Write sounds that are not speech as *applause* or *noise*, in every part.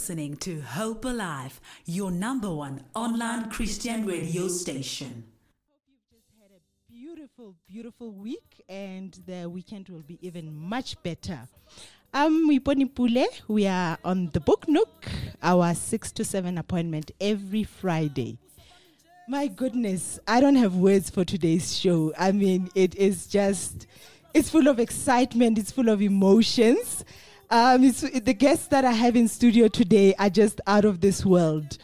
listening to Hope Alive, your number one online Christian radio station. Hope you've just had a beautiful, beautiful week, and the weekend will be even much better. Pule. We are on the Book Nook, our 6 to 7 appointment every Friday. My goodness, I don't have words for today's show. I mean, it is just, it's full of excitement, it's full of emotions. Um, the guests that I have in studio today are just out of this world.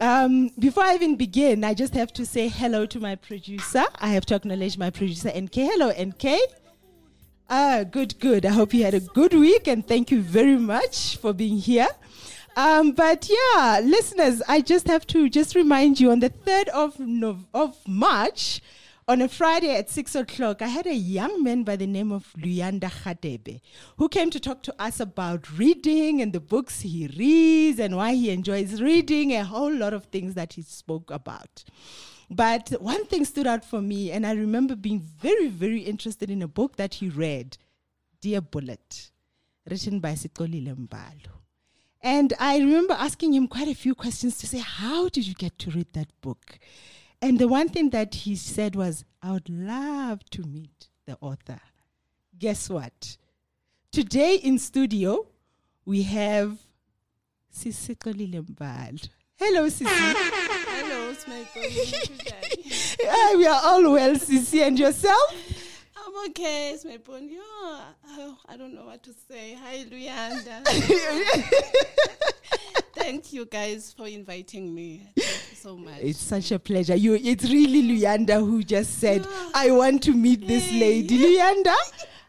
Um, before I even begin, I just have to say hello to my producer. I have to acknowledge my producer, NK. Hello, NK. Ah, good, good. I hope you had a good week and thank you very much for being here. Um, but yeah, listeners, I just have to just remind you on the 3rd of, Nov- of March, on a Friday at 6 o'clock, I had a young man by the name of Luyanda Radebe who came to talk to us about reading and the books he reads and why he enjoys reading, a whole lot of things that he spoke about. But one thing stood out for me, and I remember being very, very interested in a book that he read, Dear Bullet, written by Sikolile Mbalo. And I remember asking him quite a few questions to say, How did you get to read that book? And the one thing that he said was, I would love to meet the author. Guess what? Today in studio, we have Sisi Mbalo. Hello, Sisi. Hello, it's *laughs* my we are all well, Sisi, and yourself? I'm okay, it's my phone. Yeah, I, I don't know what to say. Hi, Luyanda. *laughs* Thank you guys for inviting me. So much. It's such a pleasure. You, it's really Luyanda who just said, "I want to meet this lady." Luyanda,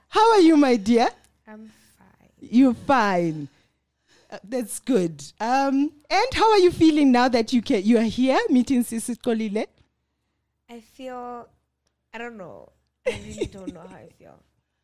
how are you, my dear? I'm fine. You're fine. Uh, that's good. Um, and how are you feeling now that you can, you are here meeting Sisi Xolile? I feel, I don't know. I really don't know how I feel.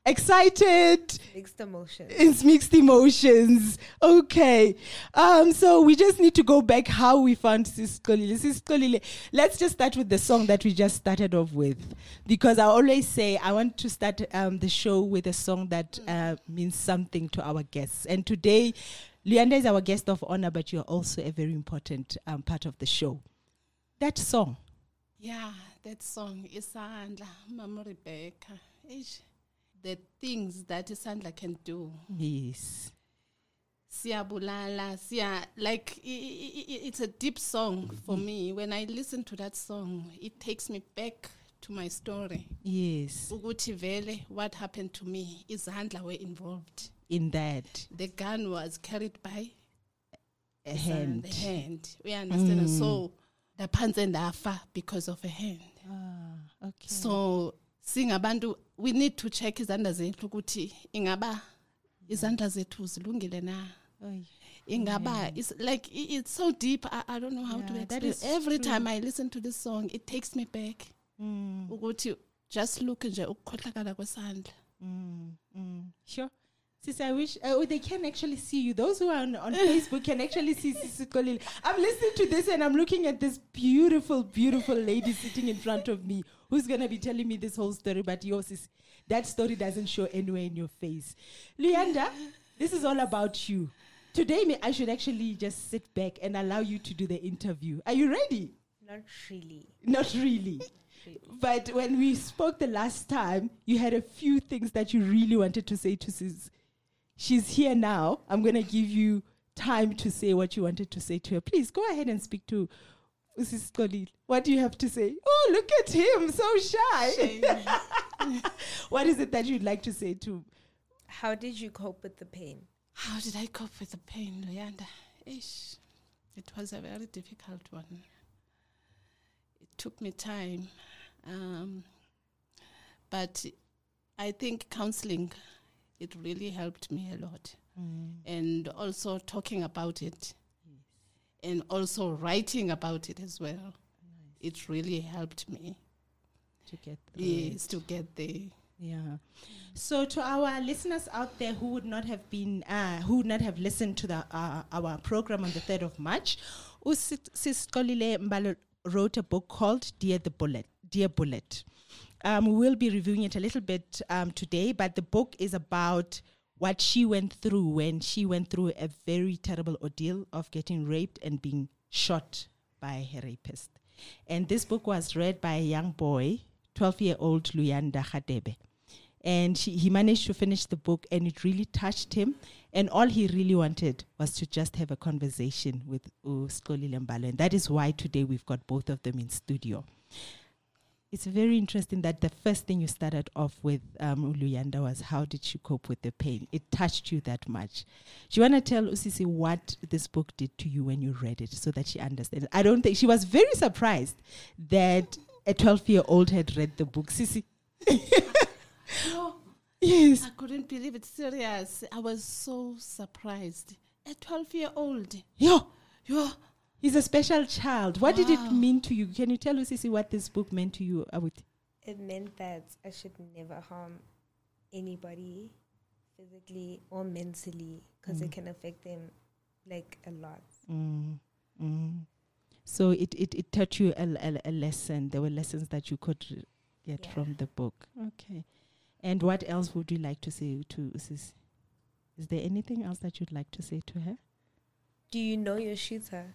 Excited. Mixed emotions. It's mixed emotions. Okay. Um, so we just need to go back how we found Sis Xolile. Sis Xolile, let's just start with the song that we just started off with. Because I always say I want to start um, the show with a song that uh, means something to our guests. And today, Luyanda is our guest of honor, but you're also a very important um, part of the show. That song. Yeah, that song, Isandla, Mama Rebecca. Ish, The things that Isandla can do. Yes. Siyabulala, siya like it's a deep song for me. When I listen to that song, it takes me back to my story. Yes. Uguti vele, what happened to me? Izandla were involved. In that The gun was carried by a hand. The hand. We understand. Mm. So the pants and the afa because of a hand. Ah, okay. So singabantu we need to check izandla zethu ukuthi ingaba izandla zethu zilungile na. Ingaba it's like it's so deep. I, I don't know how to Yeah, that explain. is Every true. time I listen to this song, it takes me back. Mm. Ukuthi just look nje ukukhohlakala kwesandla. Mm, mm. Sure. Sis, I wish uh, they can actually see you. Those who are on, on *laughs* Facebook can actually see Sis Xolile. I'm listening to this and I'm looking at this beautiful, beautiful lady sitting in front of me who's going to be telling me this whole story. But yours is that story doesn't show anywhere in your face. Luyanda, this is all about you. Today, me- I should actually just sit back and allow you to do the interview. Are you ready? Not really. Not really. *laughs* But when we spoke the last time, you had a few things that you really wanted to say to Sis. She's here now. I'm going to give you time to say what you wanted to say to her. Please go ahead and speak to Sis Kolil. What do you have to say? Oh, look at him, so shy. *laughs* what is it that you'd like to say to? How did you cope with the pain? How did I cope with the pain, Luyanda? Ish, it was a very difficult one. It took me time, um, but I think counseling it really helped me a lot, and also talking about it, and also writing about it as well. It really helped me. To get through Yes, to get there. Yeah. So to our listeners out there who would not have been, uh, who would not have listened to the uh, our program on the third of March, Sis Xolile Mbalo wrote a book called Dear the Bullet. Dear Bullet. Um, we will be reviewing it a little bit um, today, but the book is about what she went through when she went through a very terrible ordeal of getting raped and being shot by her rapist. And this book was read by a young boy, 12 year old Luyanda Radebe. And she, he managed to finish the book, and it really touched him. And all he really wanted was to just have a conversation with Uskoli Lembalo. And that is why today we've got both of them in studio. It's very interesting that the first thing you started off with, um, Luyanda, was how did she cope with the pain? It touched you that much. Do you want to tell Usisi what this book did to you when you read it so that she understands? I don't think she was very surprised that a 12 year old had read the book. Sisi. *laughs* No, Yes. I couldn't believe it. Serious. I was so surprised. A 12 year old. Yo, Yo, he's a special child. What did it mean to you? Can you tell us, Usisi what this book meant to you? Uh, It meant that I should never harm anybody physically or mentally because it can affect them like a lot. Mm, mm. So it, it, it taught you a, a, a lesson. There were lessons that you could get Yeah. from the book. Okay. And what else would you like to say to Sis? Is there anything else that you'd like to say to her? Do you know your shooter?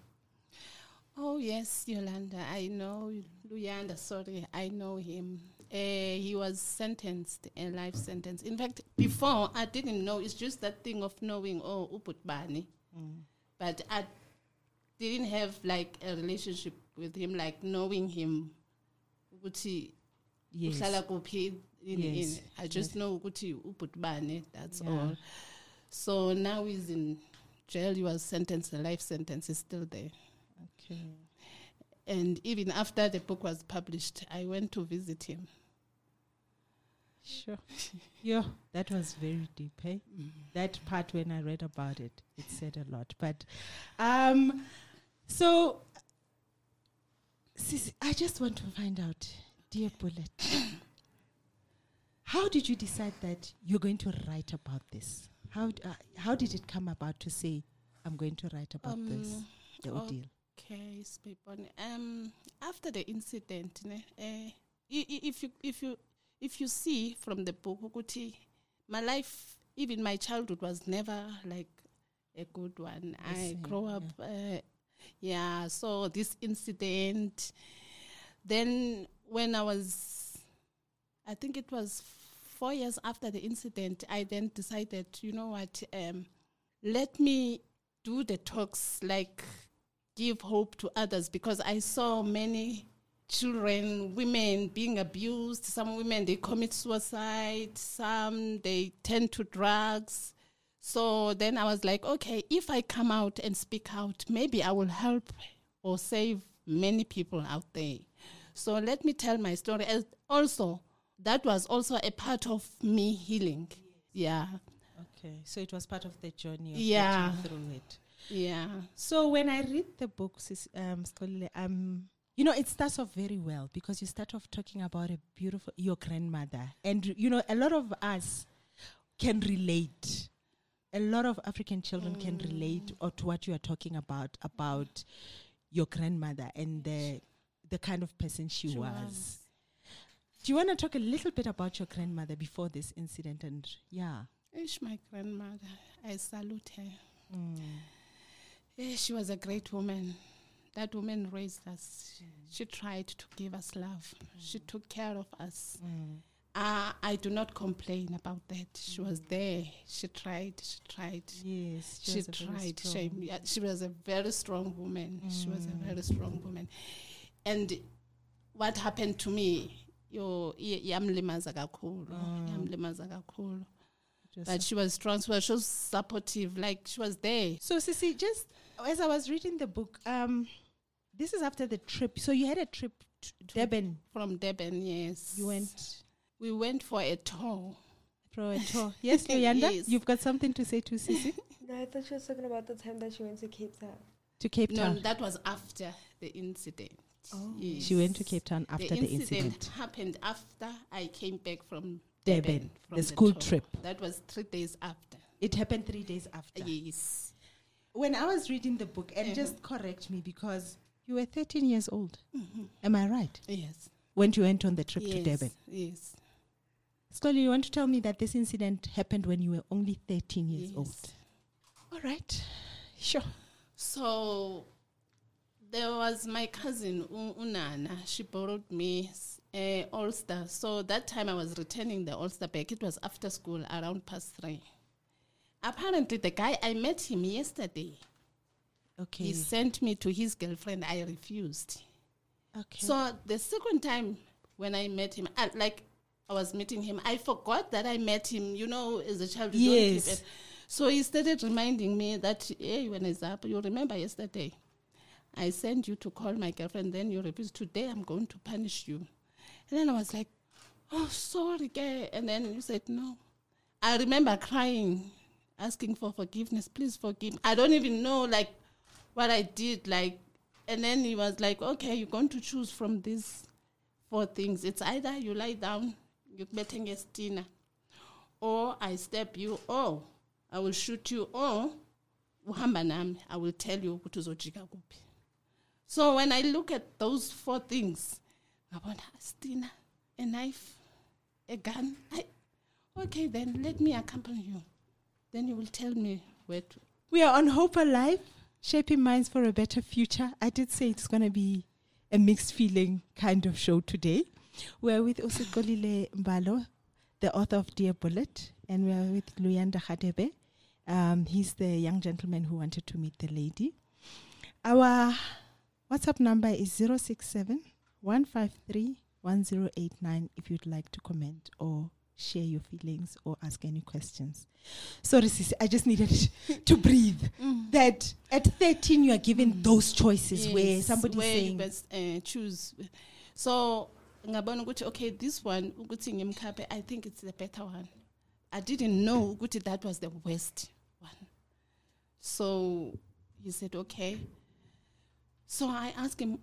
Oh yes, Yolanda. I know Luyanda. Sorry, I know him. Uh, he was sentenced a life sentence. In fact, before I didn't know. It's just that thing of knowing. Oh, Uputbani. But I didn't have like a relationship with him, like knowing him. Ukuthi Yes. kuphi in, Yes, in I just know ukuthi ubutbane that's Yeah. all so now he's in jail he was sentenced a life sentence he's still there Okay. and even after the book was published I went to visit him Sure. yeah, that was very deep, eh? That part when I read about it, it said a lot. But um so sis, I just want to find out, dear Bullet. how did you decide that you're going to write about this? How d- uh, how did it come about to say I'm going to write about this, Um, the oh, ordeal? Okay, Spepon. Um, after the incident, ne, i- i- if you if you if you see from the book, my life, even my childhood, was never like a good one. I same, grow up, uh, yeah. So this incident, then when I was, I think it was four years after the incident, I then decided, you know what, um, let me do the talks like give hope to others because I saw many children, women being abused. Some women they commit suicide, some they turn to drugs. So then I was like, okay, if I come out and speak out, maybe I will help or save many people out there. So let me tell my story. As also, that was also a part of me healing. Yeah, Okay, so it was part of the journey of Yeah. getting through it. Yeah. So when I read the book, um, um, you know, it starts off very well because you start off talking about a beautiful your grandmother, and you know, a lot of us can relate. A lot of African children can relate or to what you are talking about about your grandmother and the the kind of person she, She was. was. Do you want to talk a little bit about your grandmother before this incident? And yeah, Ish, my grandmother, I salute her. Mm. Eh, she was a great woman. That woman raised us. She tried to give us love. She took care of us. Uh, I do not complain about that. She was there. She tried. She tried. yes, She, very tried. She, yeah, she was a very strong woman. She was a very strong woman. And what happened to me, yo, i- yamlimaza kakhulu. Yamlimaza kakhulu. It was But she was strong. She was so supportive. Like she was there. So, Sissy, just as I was reading the book, um, this is after the trip. So you had a trip to Durban. From Durban, yes. You went We went for a tour. for a tour. *laughs* Yes, Luyanda, Yes. you've got something to say to Sissy *laughs* No, I thought she was talking about the time that she went to Cape Town. to Cape Town. No, that was after the incident. Oh. Yes. She went to Cape Town after the, incident incident. happened after I came back from Durban, from the school tour. trip. That was three days after. It happened three days after. Yes. When I was reading the book, and Uh-huh. just correct me because you were 13 years old. Mhm. Am I right? Yes. When you went on the trip yes. to Durban. Yes. Slowly, you want to tell me that this incident happened when you were only 13 years Yes. old. All right. *laughs* Sure. So there was my cousin U- Unana. She borrowed me uh, Ulster. So that time I was returning the Ulster back. It was after school, around past three. Apparently, the guy I met him yesterday. Okay. He sent me to his girlfriend. I refused. okay. So the second time when I met him, I, like I was meeting him, I forgot that I met him. You know, as a child, you don't keep Yes. it. So he started reminding me that, hey, when it's up, you remember yesterday, I sent you to call my girlfriend. Then you refused. Today, I'm going to punish you. And then I was like, oh, sorry, guy. And then you said no. I remember crying, asking for forgiveness. Please forgive. me. I don't even know like what I did. Like, and then he was like, okay, you're going to choose from these four things. It's either you lie down, you betting a dinner, or I step you, or I will shoot you, or I will tell you. So when I look at those four things, ngabona Stina, a knife, a gun. I, okay, then let me accompany you. Then you will tell me where to. We are on Hope Alive, shaping minds for a better future. I did say it's going to be a mixed feeling kind of show today. We're with Usikolile Mbalo, the author of Dear Bullet, and we are with Luyanda Radebe. Um, he's the young gentleman who wanted to meet the lady. Our WhatsApp number is 067 153 1089 if you'd like to comment or share your feelings or ask any questions. Sorry, sis, I just needed *laughs* to breathe. That at 13 you are given those choices where Yes, where you saying, best, uh, choose. So okay this one I think it's the better one. I didn't know that was the worst one. So he said okay. So I asked him,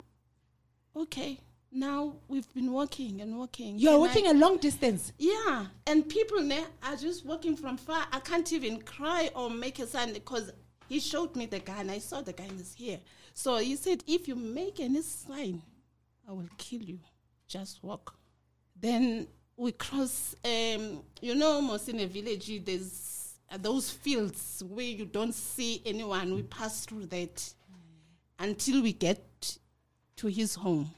okay, now we've been walking and walking. you are Can I- walking a long distance. yeah, and people there are just walking from far. I can't even cry or make a sound because he showed me the gun. I saw the gun is here. So he said, if you make any sign, I will kill you. Just walk. Then we cross, um, you know, almost in a village, there's uh, those fields where you don't see anyone. We pass through that until we get to his home.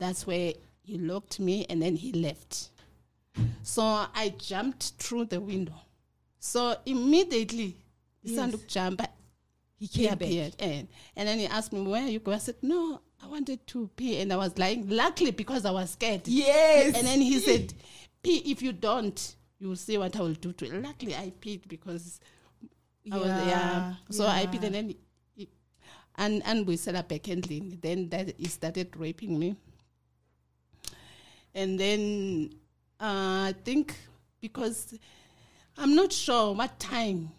That's where he locked me and then he left. So I jumped through the window. So immediately, Yes. jump. He He came back. appeared, and, and then he asked me where are you go. I said no, I wanted to pee, and I was lying. Luckily, because I was scared. Yes. And then he said, "Pee if you don't, you will see what I will do to it." Luckily, I peed because I was yeah. So I peed, and then he, he- and and we set up a candling. Then that he started raping me, and then uh, I think because I'm not sure what time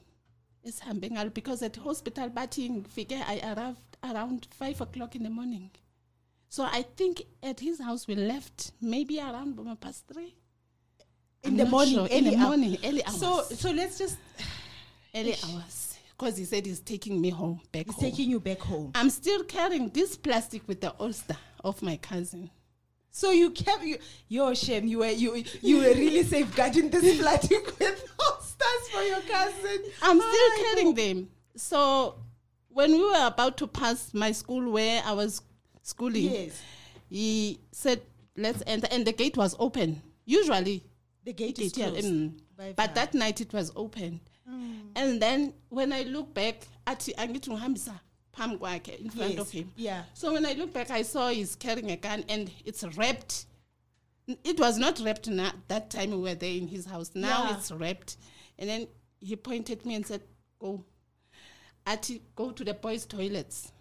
it's happening because at hospital batting figure I arrived around five o'clock in the morning. So I think at his house we left maybe around past three. In I'm the morning, sure. in early the morning, early hours. So, so let's just. early hours, because he said he's taking me home back He's home. taking you back home. I'm still carrying this plastic with the ulster of my cousin. So you kept you, your shame. You were you you were really safeguarding this *laughs* plastic with stars for your cousin. I'm still carrying them. So when we were about to pass my school where I was schooling, Yes, he said, "Let's enter," and the gate was open. Usually, the gate is yeah, closed. mm. but far. that night it was open. And then when I look back, athi angithi ngihambisa phambi kwakhe in front Yes, of him. Yeah. So when I look back, I saw he's carrying a gun and it's wrapped. It was not wrapped na- that time we were there in his house. Now Yeah. it's wrapped. And then he pointed me and said, Go. Ati, go to the boys' toilets.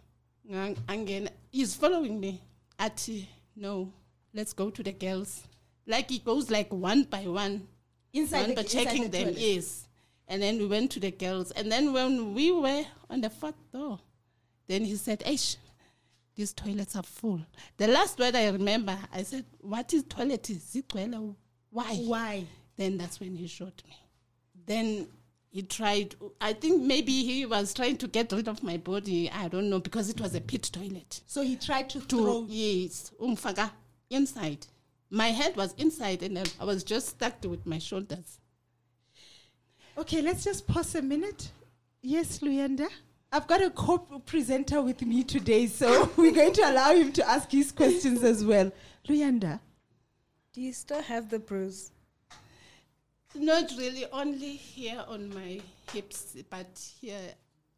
Ngang- angena. He's following me. Ati, no, let's go to the girls. Like he goes like one by one Inside one the inside checking the them, toilet. yes. And then we went to the girls. And then when we were on the fourth door, then he said, Eish, these toilets are full. The last word I remember, I said, What is toilet? Is it toilet? Why? Why? Then that's when he shot me. Then he tried, I think maybe he was trying to get rid of my body. I don't know, because it was a pit toilet. So he tried to To, throw. yes, umfaka inside. my head was inside and I, was just stuck with my shoulders. Okay, let's just pause a minute. Yes, Luyanda. I've got a co-presenter with me today, so *laughs* we're going to allow him to ask his questions as well. Luyanda, Do you still have the bruise? Not really, only here on my hips, but here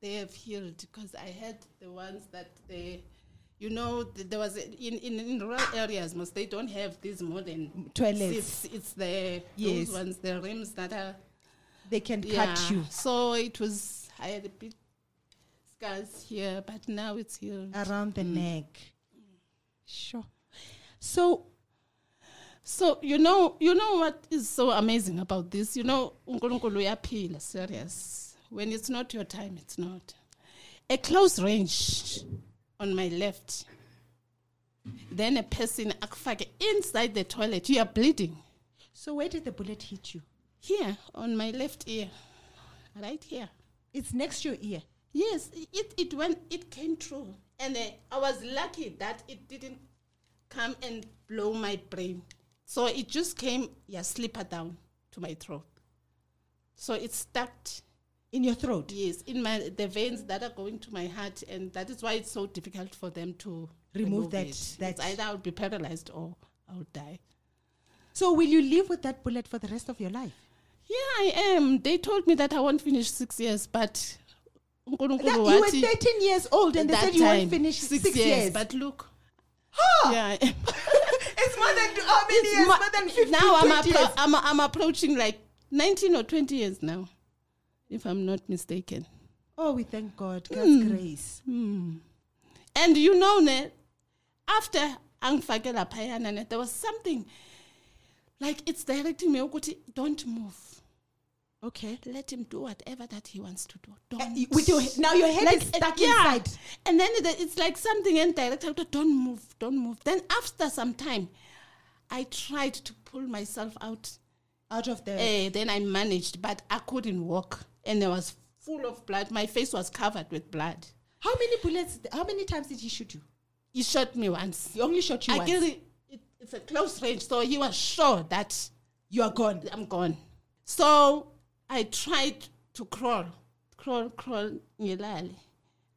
they have healed because I had the ones that they, you know, th- there was a, in, in in rural areas most they don't have these modern Toilets. It's, it's the Yes. those ones, the rims that are they can yeah. cut you So it was I had a bit scars here, but now it's healed. around the Mm. neck. Sure. So, So you know, you know what is so amazing about this? You know, uNkulunkulu uyaphila, serious. When it's not your time, it's not. A close range on my left. Then a person akufake inside the toilet. You are bleeding so where did the bullet hit you? here on my left ear, right here. It's next to your ear. Yes, it it went. It came true. and uh, I was lucky that it didn't come and blow my brain. So it just came, yeah, slipper down to my throat. So it stuck, In your throat. yes, in my the veins that are going to my heart, and that is why it's so difficult for them to Remove that- It. that- It's either I'll be paralyzed or I'll die. So, will you live with that bullet for the rest of your life? Yeah, I am. They told me that I won't finish six years, but you were 13 years old and they said you won't finish six, years. But look, Huh! yeah. *laughs* it's more than how many It's years? mo- more than 15, now I'm, appro- years. I'm I'm approaching like 19 or 20 years now, if I'm not mistaken. Oh, we thank God. God's grace. Hmm. And you know, ne, after angifake laphayana, ne, there was something like it's directing me don't move. Okay. Let him do whatever that he wants to do. Uh, Don't y- with your now your head is uh, stuck yeah. inside. And then it- it's like something in direct. Don't move, don't move. Then after some time, I tried to pull myself out Out of the Eh, then I managed, but I couldn't walk, and I was full of blood. My face was covered with blood. How many bullets how many times did he shoot you? He shot me once. He only shot you I once. guess it, it, it's a close range, so he was sure that You are gone. I'm gone. So I tried to crawl, crawl, crawl, ngilale,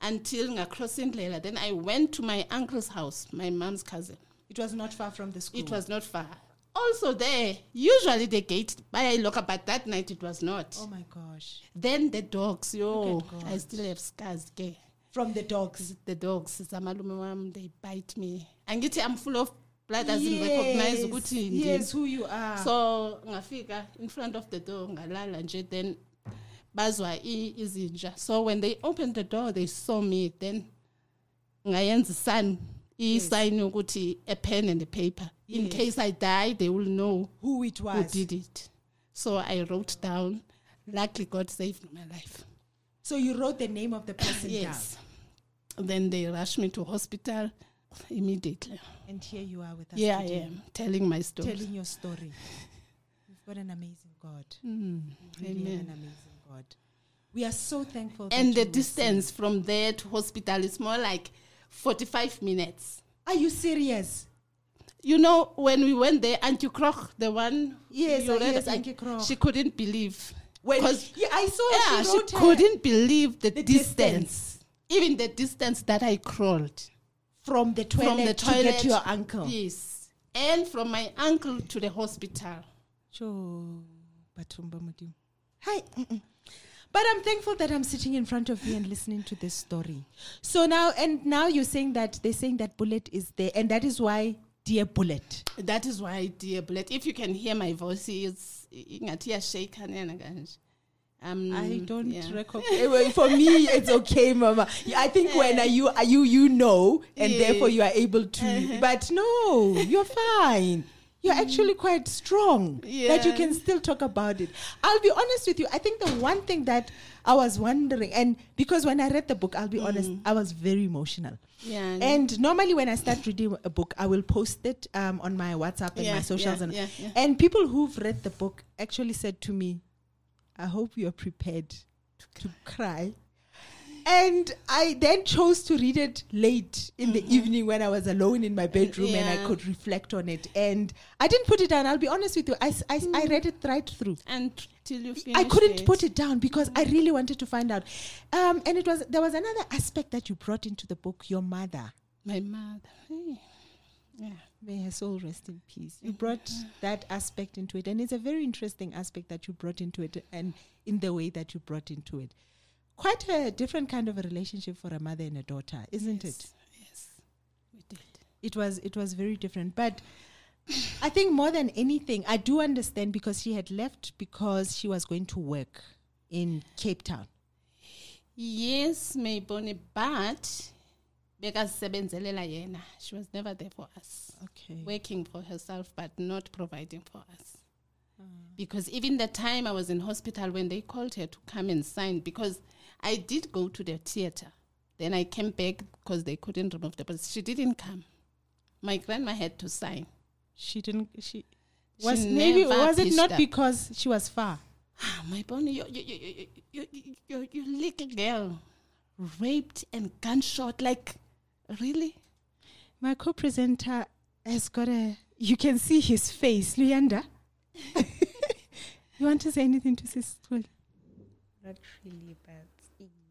until ngacross indlela. Then I went to my uncle's house, my mom's cousin. It was not far from the school. It was not far. Also there, usually the gate by locker, but that night it was not. Oh my gosh. Then the dogs, yo, I still have scars. Okay. From the dogs. The dogs, zamalume wam, they bite me. Angithi I'm full of blood as in recognize Yes, ukuthi yes, who you are. So ngafika in front of the door ngalala nje then bazwa izinja. So when they opened the door they saw me then ngayenza sign i sign ukuthi a pen and a paper. In Yes. case I die they will know who it was who did it. So I wrote down. Luckily, God saved my life. So you wrote the name of the person Yes. Then they rushed me to hospital immediately. And here you are with us Yeah, I today, am telling my story. telling your story. We've got an amazing God. Mm, Really have an amazing God. We are so thankful. And the distance from there to hospital is more like 45 minutes. Are you serious? You know, when we went there, Auntie Kroch, the one Yes, you read yes, Auntie Kroch. she couldn't believe. When Because yeah, I saw yeah, she she, couldn't believe the, the distance. Even the distance that I crawled. From the toilet, from the to get to your uncle. Yes. And from my uncle to the hospital. Sure. Hi. Mm-mm. But I'm thankful that I'm sitting in front of you and listening to this story. So now, and now you're saying that they're saying that bullet is there, and that is why, dear bullet. That is why, dear Bullet, if you can hear my voice, it's kanje. Um, I don't yeah. recognize. *laughs* For me, it's okay, Mama. I think when are you, are you, you know, and Yeah. therefore you are able to. But no, you're fine. You're actually quite strong that you Mm. Can still talk about it. I'll be honest with you. I think the one thing that I was wondering, and because when I read the book, I'll be honest, Mm. I was very emotional. Yeah. And normally, when I start reading a book, I will post it um, on my WhatsApp and my socials, and and people who've read the book actually said to me, "I hope you are prepared to cry." and I then chose to read it late in the mm-hmm. evening when I was alone in my bedroom and I could reflect on it. And I didn't put it down. I'll be honest with you. I I mm. read it right through. And till you I couldn't it. put it down because I mm. really wanted to find out. Um, and it was there was another aspect that you brought into the book. Your mother, My mother. Hey. Yeah. May her soul rest in peace. You brought that aspect into it, and it's a very interesting aspect that you brought into it, and in the way that you brought into it. Quite a different kind of a relationship for a mother and a daughter, isn't it? Yes. Yes. We did. it was it was very different but i think more than anything i do understand because she had left because she was going to work in cape town Yes, Mayboni, but bekazisebenzelela yena. She was never there for us. Okay. working for herself but not providing for us. Mm. Because even the time i was in hospital when they called her to come and sign because i did go to the theater. Then i came back because they couldn't remove the but she didn't come. My grandma had to sign. She didn't she, she was maybe was it not up. because she was far? Ah, my bonnie you you you you you you, you, you little girl raped and gunshot like really? my co-presenter has got a you can see his face luyanda *laughs* you want to say anything to sis? Not really, but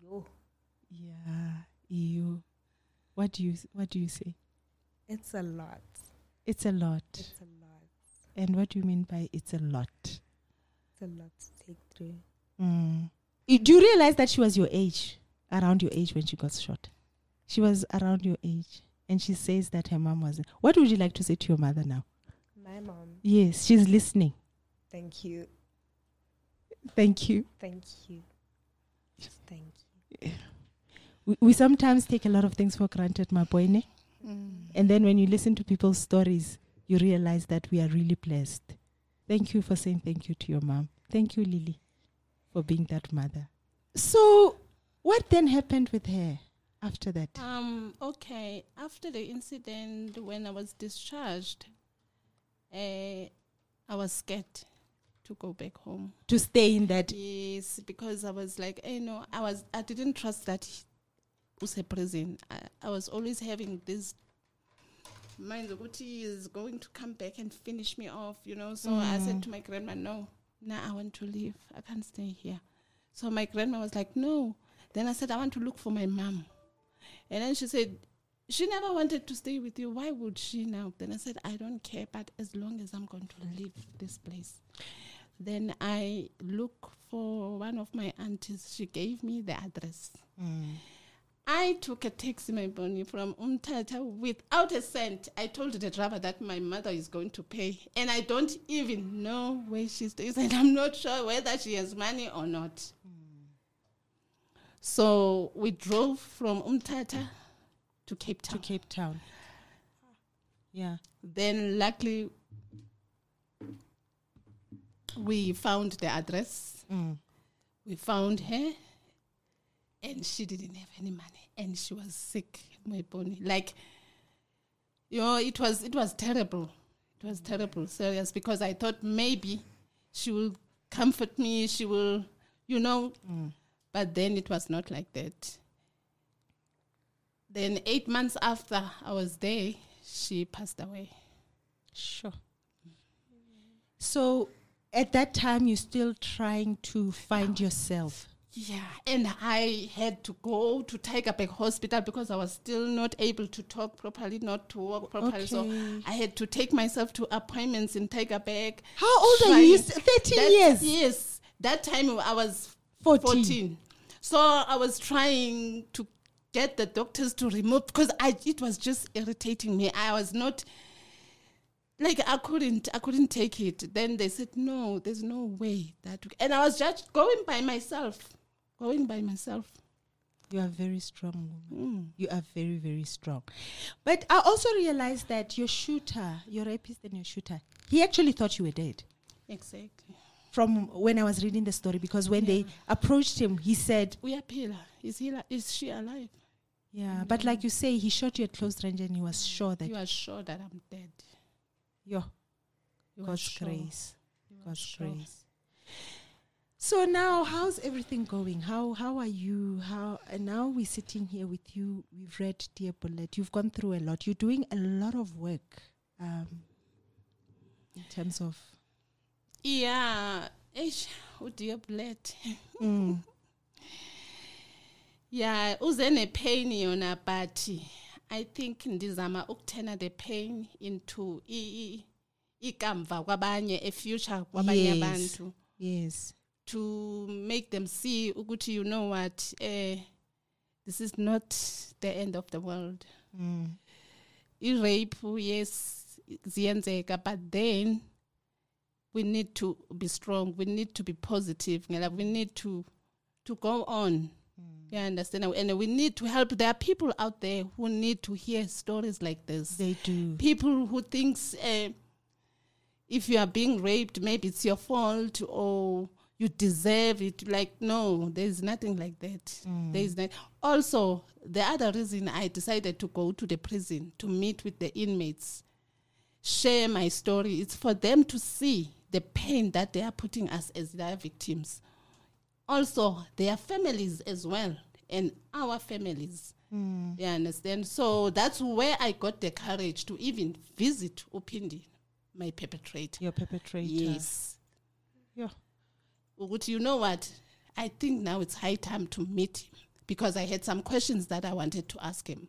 yo, yeah you what do you what do you say it's a lot. it's a lot It's a lot. and what do you mean by it's a lot It's a lot to take through. Mm. Do you realize that she was your age, around your age when she got shot? She was around your age. And she says that her mom wasn't. What would you like to say to your mother now? My mom, Yes, she's listening. thank you. Thank you. Thank you. Just thank you. We, we sometimes take a lot of things for granted, my boy. Ne? Mm. And then when you listen to people's stories, you realize that we are really blessed. Thank you for saying thank you to your mom. Thank you, Lily, for being that mother. So, what then happened with her after that? Um, okay. After the incident, when I was discharged, uh, I was scared to go back home. To stay in that Yes, because I was like, eh, you know, I was, I didn't trust that was a prison. I, I was always having this mind he is going to come back and finish me off, you know. So I said to my grandma, no, now I want to leave. I can't stay here. So my grandma was like, no. Then I said, I want to look for my mom. And then she said, she never wanted to stay with you. Why would she now? Then I said, I don't care, but as long as I'm going to leave this place. Then I look for one of my aunties. She gave me the address. Mm. I took a taxi, my bonnie, from Umtata without a cent. I told the driver that my mother is going to pay, and I don't even know where she stays, and I'm not sure whether she has money or not. So we drove from Umtata to Cape Town. to. Cape Town. Yeah. Then, luckily, we found the address. Mm. We found her, and she didn't have any money, and she was sick, my bonnie. Like, you know, it was it was terrible. It was terrible, serious, because I thought maybe she will comfort me. She will, you know, but then it was not like that. Then eight months after I was there, she passed away. Sure. So at that time, you're still trying to find yourself. Yeah, and I had to go to Tygerberg Hospital because I was still not able to talk properly, not to walk properly. So I had to take myself to appointments in Tygerberg. How old are you? You Trying- s- 13 That- years. Yes, that time I was 14. 14. So I was trying to get the doctors to remove because I it was just irritating me. I was not like I couldn't I couldn't take it. Then they said no, there's no way that and I was just going by myself. Going by myself. You are very strong woman. Mm. You are very, very strong. But I also realized that your shooter, your rapist and your shooter, he actually thought you were dead. Exactly. From when I was reading the story, because when they approached him, he said, We are Pila. Is he li- is she alive? Yeah, but like you say, he shot you at close range and he was sure that You are sure that I'm dead. yo, You God's sure. grace. God's sure. grace. So now, how's everything going? How how are you? How and now we're sitting here with you. We've read Dear Bullet. You've gone through a lot. You're doing a lot of work, um, in terms of. Yeah, eish, udear. Mm. Yeah, uze ne-pain yona but I think ndizama ukuturna the pain into i- ikamva kwabanye a future kwabanye abantu Yes. to make them see ukuthi you know what eh this is not the end of the world Mm. i-rape yes ziyenzeka but then we need to be strong we need to be positive we need to to go on. You understand? And we need to help. There are people out there who need to hear stories like this. They do. people who thinks uh, if you are being raped maybe it's your fault or you deserve it. Like no there's nothing like that. There is not also the other reason i decided to go to the prison to meet with the inmates share my story it's for them to see the pain that they are putting us as their victims. Also their families as well and our families. Hmm. You understand? So that's where i got the courage to even visit upindi my perpetrator. Your perpetrator. yes. Yeah. ukuthi you know what? I think now it's high time to meet him because i had some questions that i wanted to ask him.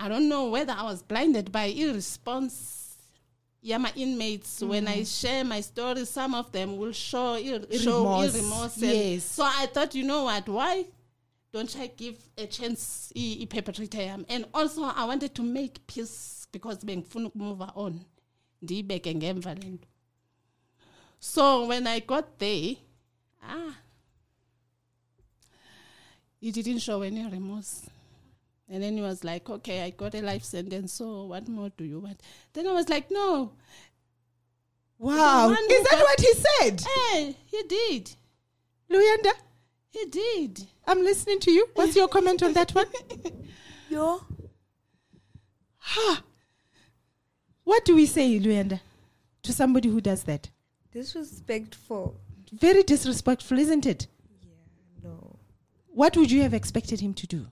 I don't know whether i was blinded by irresponse yeah my inmates when i share my story some of them will show show Remorse. remorse Yes. so i thought you know what why don't i give a chance i- i-perpetrator yam and also i wanted to make peace because being bengifuna ukumove on ndiyibeke ngemva le nto so when I got there, ah, he didn't show any remorse. And then he was like, okay, I got a life sentence, so what more do you want? Then I was like, no, Wow. Is that got- what he said? hey, he did. Luyanda, He did. I'm listening to you. What's your comment on that one? *laughs* Yo. Ha. What do we say, Luyanda, to somebody who does that? Disrespectful. Very disrespectful, isn't it? Yeah, no. What would you have expected him to do?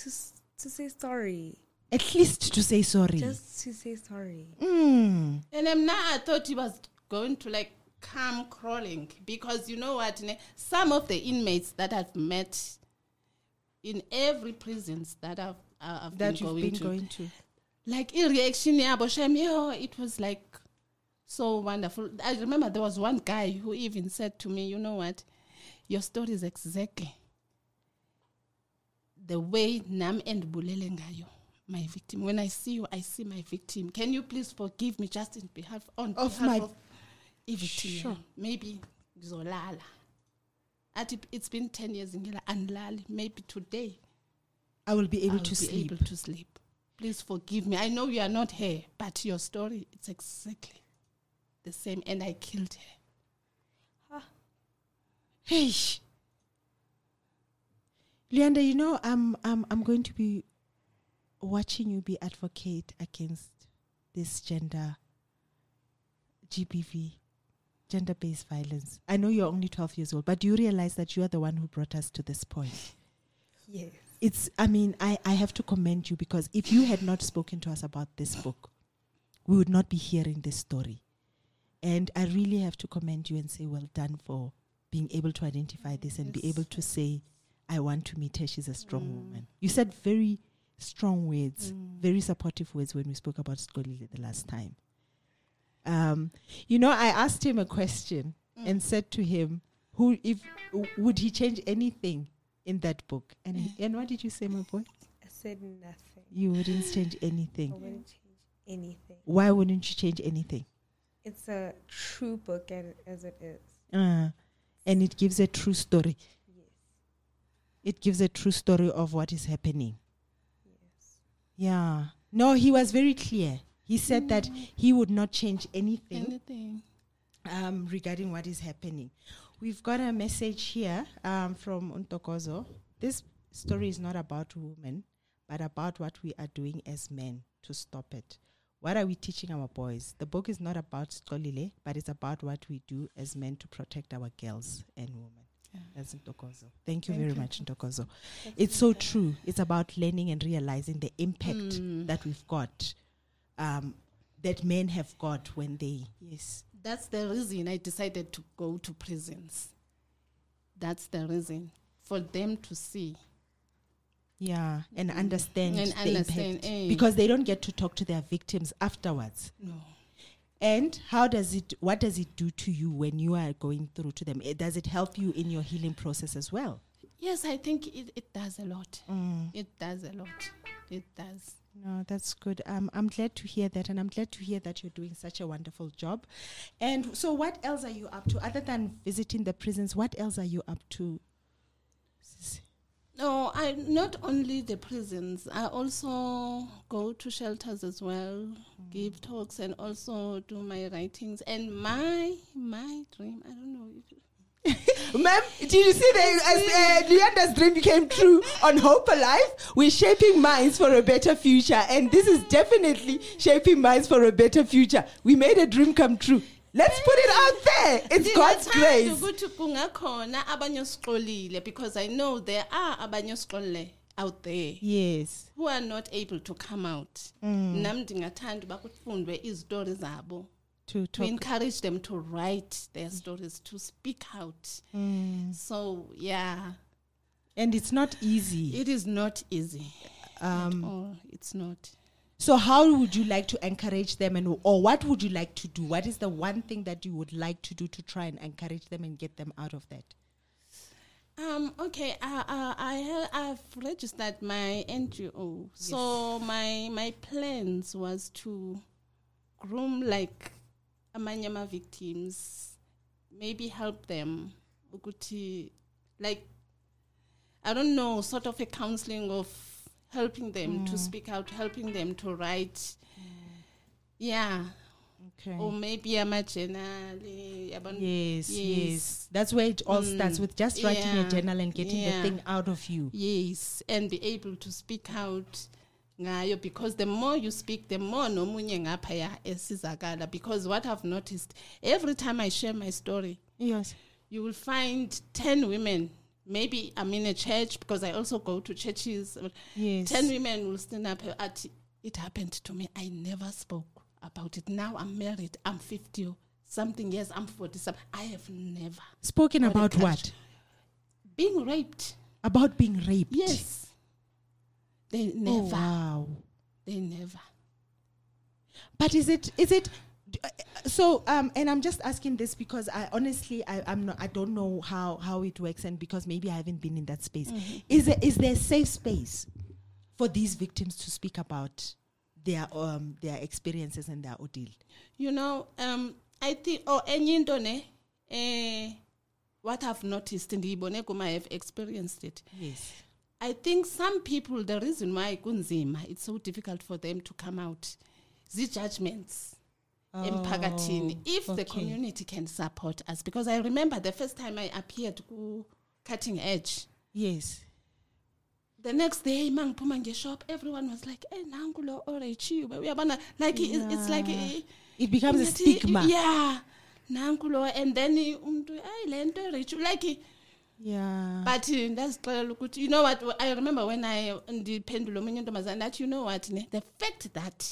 To, to say sorry. At least to say sorry. Just to say sorry. Mm. And then now I thought he was going to like come crawling because you know what? Some of the inmates that I've met in every prisons that I've, uh, I've That been you've going been to, going to. like in reaction yabo shem yo it was like so wonderful i remember there was one guy who even said to me you know what your story is exactly the way nam and bulele ngayo my victim when i see you i see my victim can you please forgive me just in behalf on Of behalf my- of i-victim Sure. maybe ngizolala athi it's been 10 years ngila andilali maybe today I will be able I'll to be sleep. able to sleep. Please forgive me. I know you are not here, but your story it's exactly the same, and I killed her. Hey. Luyanda, you know, I'm I'm I'm going to be watching you be advocate against this gender GBV, gender based violence. I know you're only 12 years old, but do you realize that you are the one who brought us to this point? Yes. It's I mean, I, I have to commend you because if you had not spoken to us about this book, we would not be hearing this story. And I really have to commend you and say well done for being able to identify this and be able to say, I want to meet her. She's a strong woman. You said very strong words, very supportive words when we spoke about Skolile the last time. Um, you know, I asked him a question and said to him, "Who, if w- would he change anything in that book?" And he, and what did you say, my boy? I said nothing. You wouldn't change anything. I wouldn't change anything. Why wouldn't you change anything? It's a true book and, as it is. Uh, and it gives a true story. It gives a true story of what is happening. Yes. Yeah. No, he was very clear. He said that he would not change anything Anything. um, regarding what is happening. We've got a message here um, from Untokozo. This story is not about women, but about what we are doing as men to stop it. What are we teaching our boys? The book is not about Skolile, but it's about what we do as men to protect our girls and women. Yeah. That's Ntokozo. Thank you Thank very you. much, Ntokozo. It's so true. It's about learning and realizing the impact Mm. that we've got, um, that men have got when they, yes. That's the reason I decided to go to prisons. That's the reason for them to see. Yeah, and understand And the understand, impact eh. because they don't get to talk to their victims afterwards. No. And how does it? What does it do to you when you are going through to them? Eh, Does it help you in your healing process as well? Yes, I think it, it does a lot. Mm. It does a lot. It does. No, that's good. Um, I'm glad to hear that, and I'm glad to hear that you're doing such a wonderful job. And so, what else are you up to other than visiting the prisons? What else are you up to? No, I not only the prisons. I also go to shelters as well, give talks, and also do my writings. And my my dream, I don't know. If, Ma'am, did you see that as uh, Luyanda's dream became true on Hope Alive? We're shaping minds for a better future, and this is definitely shaping minds for a better future. We made a dream come true. Let's put it out there. It's God's grace. ukuthi kungakhona abanyosixolile because I know there are abanyosixolile out there Yes. who are not able to come out. Nam ndingathanda uba kufundwe izitori zabo. To To talk. encourage them to write their stories, to speak out. Mm. So yeah, And it's not easy. it is not easy. Um, it's not. So, how would you like to encourage them, and or what would you like to do? What is the one thing that you would like to do to try and encourage them and get them out of that? Um, okay, I, I, I, ha- I've registered my NGO. So my my plans was to groom like amanyama victims, maybe help them. Like, I don't know, sort of a counseling of helping them to speak out, helping them to write. Yeah, Okay. or maybe amajournal. yabona? Yes, yes, Yes. That's where it all Mm, starts with just writing a journal and getting yeah. the thing out of you. Yes, and be able to speak out ngayo because the more you speak the more nomunye ngaphaya esizakala because what I've noticed every time I share my story Yes. you will find 10 women maybe I'm in a church because I also go to churches Yes. 10 women will stand up at it happened to me I never spoke about it now I'm married I'm 50 something years I'm 40 some I have never Spoken about what? being raped About being raped. yes they Oh, never wow. They never. But is it is it so um and I'm just asking this because I honestly I, I'm not I don't know how how it works and because maybe I haven't been in that space. Is there is there a safe space for these victims to speak about their um their experiences and their ordeal? You know, um, I think, oh, enye into eh, what I've noticed in the Ibonegum, I have experienced it. Yes. I think some people, the reason why kunzima, it's so difficult for them to come out, the judgments. Emphakathini if the Oh, community can support us because i remember the first time i appeared ku cutting edge Yes. the next day mangiphuma ngeshop everyone was like eh nangu lo orechiwe uyabona like it- it's like Yeah. eh, It becomes a stigma. yeah nanku lo and then umuntu ayi le nto rich like Yeah. but uh, ndazixelela ukuthi you know what i remember when i ndiphendula omunye intombazana that you know what ne the fact that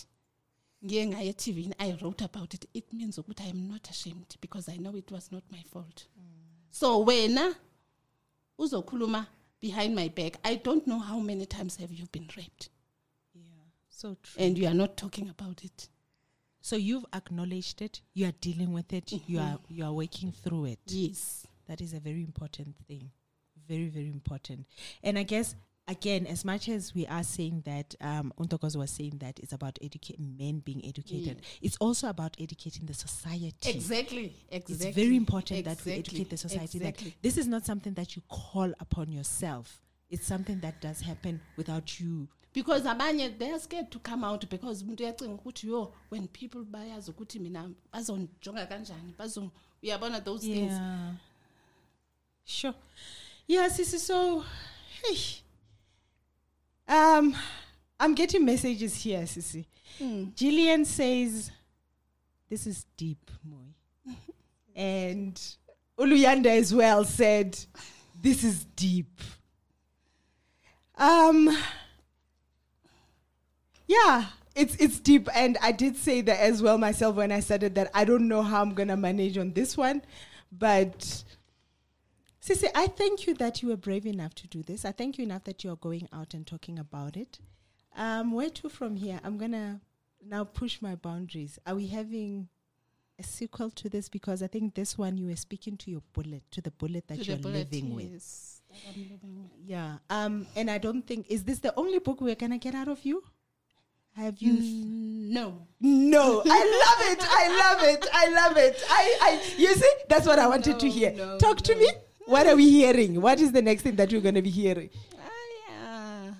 ngiye i wrote about it it means ukuthi i am not ashamed because i know it was not my fault mm. so wena uzokhuluma behind my back i don't know how many times have you been raped Yeah. So true. and you are not talking about it So you've acknowledged it. You are dealing with it. You are mm-hmm. you are working through it. yes That is a very important thing. Very, very important. And I guess again, as much as we are saying that um Untokozo was saying that it's about educating men being educated, it's also about educating the society. exactly exactly It's very important that we educate the society exactly. that this is not something that you call upon yourself. It's something that does happen without you. because abanye they are scared to come out because umuntu uyacinga ukuthi yo when people bayazi ukuthi mina bazongijonga kanjani bazo uyabona those things Yeah. Sure. Yeah, Sisi, so hey. Um I'm getting messages here, Sissy. Mm. Gillian says, This is deep, Moy. *laughs* and Uluyanda as well said, This is deep. Um Yeah, it's it's deep and I did say that as well myself when I started that I don't know how I'm gonna manage on this one. But Sissy, I thank you that you were brave enough to do this. I thank you enough that you're going out and talking about it. Um, where to from here? I'm gonna now push my boundaries. Are we having a sequel to this? Because I think this one you were speaking to your bullet, to the bullet that To you're bullet, living with. yes, that living with. Yeah. Um, and I don't think is this the only book we're gonna get out of you? Have you? Mm, no. No, I love it. I love it. I love it. I, I, you see, that's what I wanted to hear. no, Talk to no. me. What are we hearing? What is the next thing that we're going to be hearing? Ah, yeah.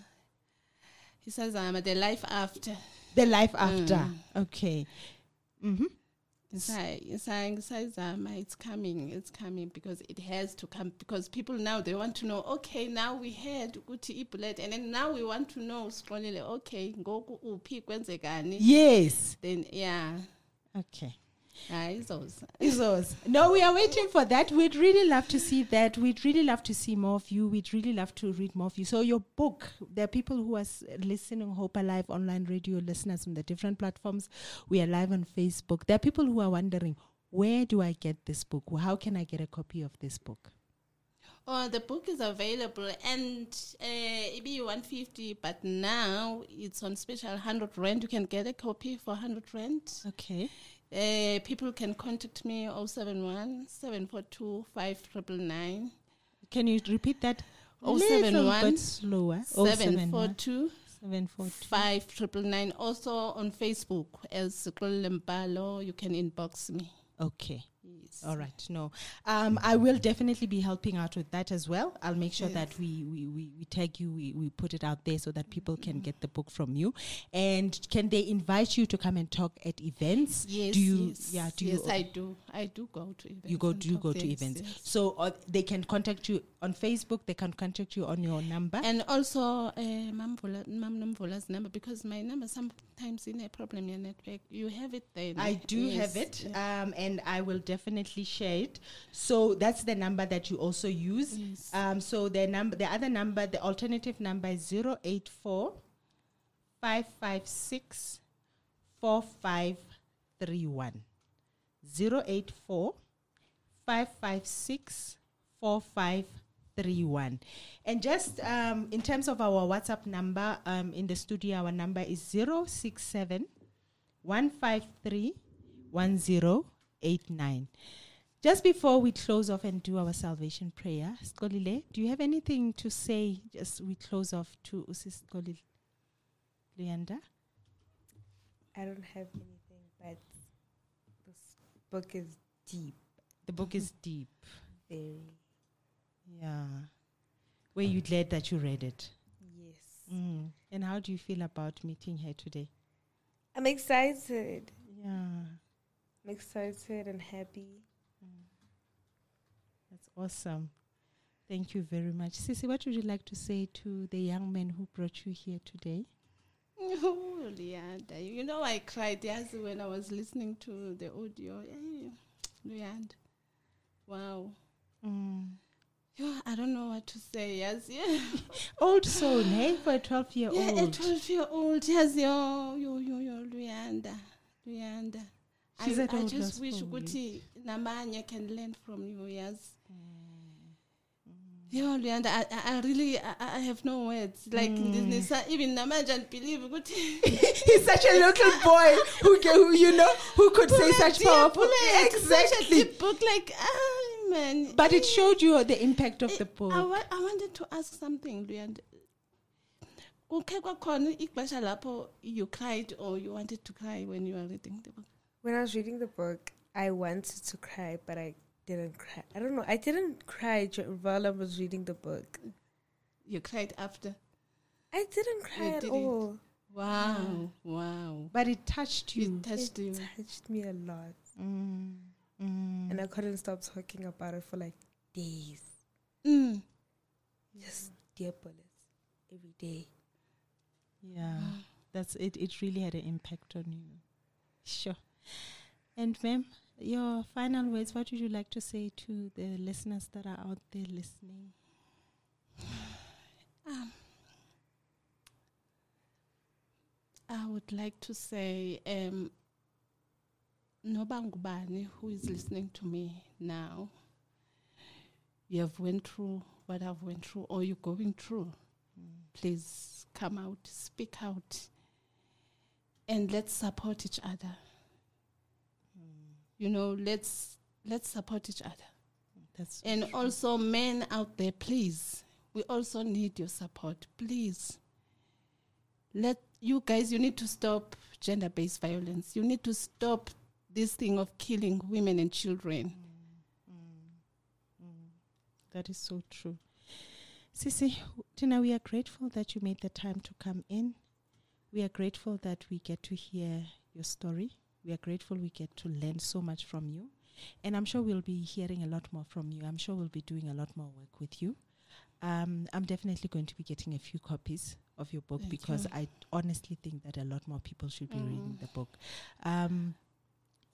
He says, I'm at the life after. The life after. Mm. Okay. Mm-hmm. Ngisay- ngisayizama, It's coming, it's coming because it has to come. Because people now they want to know. Okay, now we heard ukuthi ibullet, and then now we want to know. Okay, uphi kwenzekani? Yes. Then yeah, Okay. Hayi those. Isos. No, we are waiting for that. We'd really love to see that. We'd really love to see more of you. We'd really love to read more of you. So your book, there are people who are listening, Hope Alive online radio listeners on the different platforms. We are live on Facebook. There are people who are wondering, where do I get this book? How can I get a copy of this book? Oh, the book is available and uh, it be 150, but now it's on special 100 rand. You can get a copy for 100 rand. Okay. Uh, people can contact me 071 742 5999. Can you repeat that? Oh, Little seven one, bit slower. Oh, seven one, 742 seven four two. 5999. Also on Facebook as Lempalo. You can inbox me. Okay. Yes. All right. No, um, I will definitely be helping out with that as well. I'll make sure that we, we, we, we tag you, we, we put it out there so that people can get the book from you. And can they invite you to come and talk at events? Yes. Do you? yes, Yeah. Do yes, you? I do. I do go to events. you go. Do you go to events? yes. So uh, they can contact you on Facebook. They can contact you on your number. And also, uh, Mam Vola- Mam number because my number sometimes in a problem your network. You have it there. I do have Yes. it, um, and I will definitely share it. So that's the number that you also use. Yes. Um, so the number, the other number, the alternative number is 084 556 4531. 084 556 4531. And just um, in terms of our WhatsApp number um, in the studio, our number is 067 153 1089. Just before we close off and do our salvation prayer, Xolile, do you have anything to say? Just we close off to Usis Xolile. Luyanda? I don't have anything, but this book is deep, The book is deep. very. Yeah. Were you glad that you read it? Yes. Mm. And how do you feel about meeting her today? I'm excited. Yeah. I'm excited and happy. That's awesome. Thank you very much. Sissy, what would you like to say to the young man who brought you here today? *laughs* Oh, Luyanda. You know, I cried yes when I was listening to the audio. Hey, Luyanda. Wow. Mm. Yeah, I don't know what to say. Yes, yeah. *laughs* Old soul, hey, for a 12 year Yeah, a old. 12 year old. Yes, yo, yo, yo, yo, Luyanda. Luyanda. She's I, I just wish gospel, ukuthi namanye can learn from you, yes. Yo, Luyanda, I, I, I really, I, I have no words. Like, Mm. even namanje and believe ukuthi *laughs* He's such a little boy who, can, who you know, who could say such powerful Bullet, Such a Exactly. book, like, ah, man. But it showed you the impact of Eh, the book. I, wa- I wanted to ask something, Luyanda. Kukhe kwakhona ixesha lapho you cried or you wanted to cry when you were reading the book? When I was reading the book, I wanted to cry, but I didn't cry. I don't know. I didn't cry while I was reading the book. You cried after. I didn't cry at didn't. all. Wow, wow. but it touched you. It touched it you. touched me a lot, Mm, mm. and I couldn't stop talking about it for like days. Mm. Just dear bullets every day. Yeah, that's it. It really had an impact on you. Sure. And, ma'am, your final words. What would you like to say to the listeners that are out there listening? *sighs* Um, I would like to say, um, Nobangubani, who is listening to me now, you have went through what I've went through, or you're going through. Please come out, speak out, and let's support each other. You know, let's let's support each other. That's And also, men out there, please, we also need your support. Please, let you guys, you need to stop gender based violence. You need to stop this thing of killing women and children. Mm, mm, mm. That is so true. Sisi, Tina, we are grateful that you made the time to come in. We are grateful that we get to hear your story. We are grateful we get to learn so much from you. And I'm sure we'll be hearing a lot more from you. I'm sure we'll be doing a lot more work with you. Um, I'm definitely going to be getting a few copies of your book Thank because you. I honestly think that a lot more people should be reading Mm. the book. Um,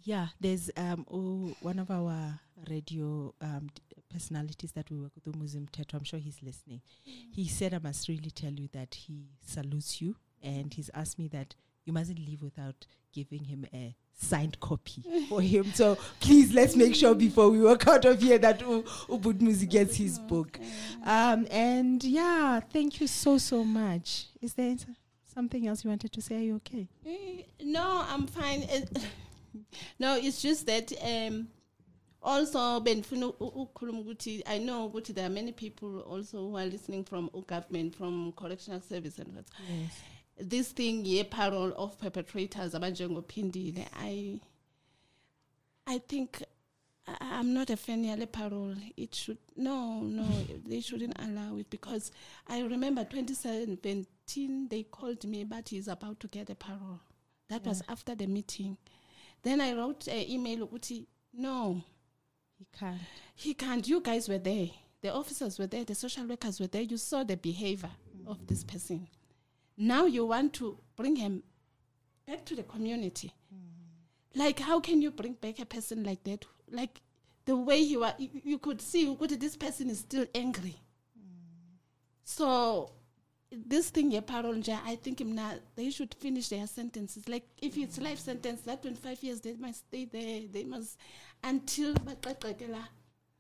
yeah, there's um, oh, one of our radio um, d- personalities that we work with, Musim Teto. I'm sure he's listening. He said, I must really tell you that he salutes you, and he's asked me that you mustn't leave without giving him a signed copy for him. So please, let's make sure before we walk out of here that U- Ubud Muzi gets his book. Um, and yeah, thank you so, so much. Is there something else you wanted to say? Are you okay? Eh, No, I'm fine. *laughs* No, it's just that um, also I know ukuthi there are many people also who are listening from government, from correctional service and what. Yes. This thing ye parole of perpetrators abanjengophindile I I think I'm not a fan yale parole. It should no, no, they shouldn't allow it because I remember 2017 they called me, but he's about to get a parole. That was after the meeting. Then I wrote an email, ukuthi, no, He can't. he can't. You guys were there. The officers were there. The social workers were there. You saw the behavior of this person. Now you want to bring him back to the community. Mm. Like, how can you bring back a person like that? Like, the way you are, you, you could see ukuthi this person is still angry. Mm. So, this thing, yeah, parole, nje, I think mna, they should finish their sentences. Like, if it's mm. life sentence, that 25 years, they must stay there. They must, until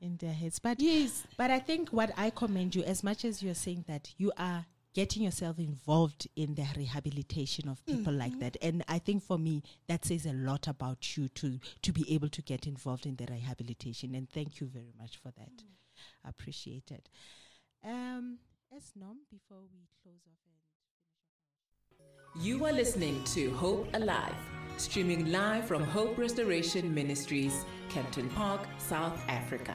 in their heads. But Yes. but I think what I commend you as much as you're saying that you are getting yourself involved in the rehabilitation of people like that. And I think for me that says a lot about you to to be able to get involved in the rehabilitation. And thank you very much for that. Appreciate it. Um as Nom, before we close off and You are listening to Hope Alive, streaming live from Hope Restoration Ministries, Kempton Park, South Africa.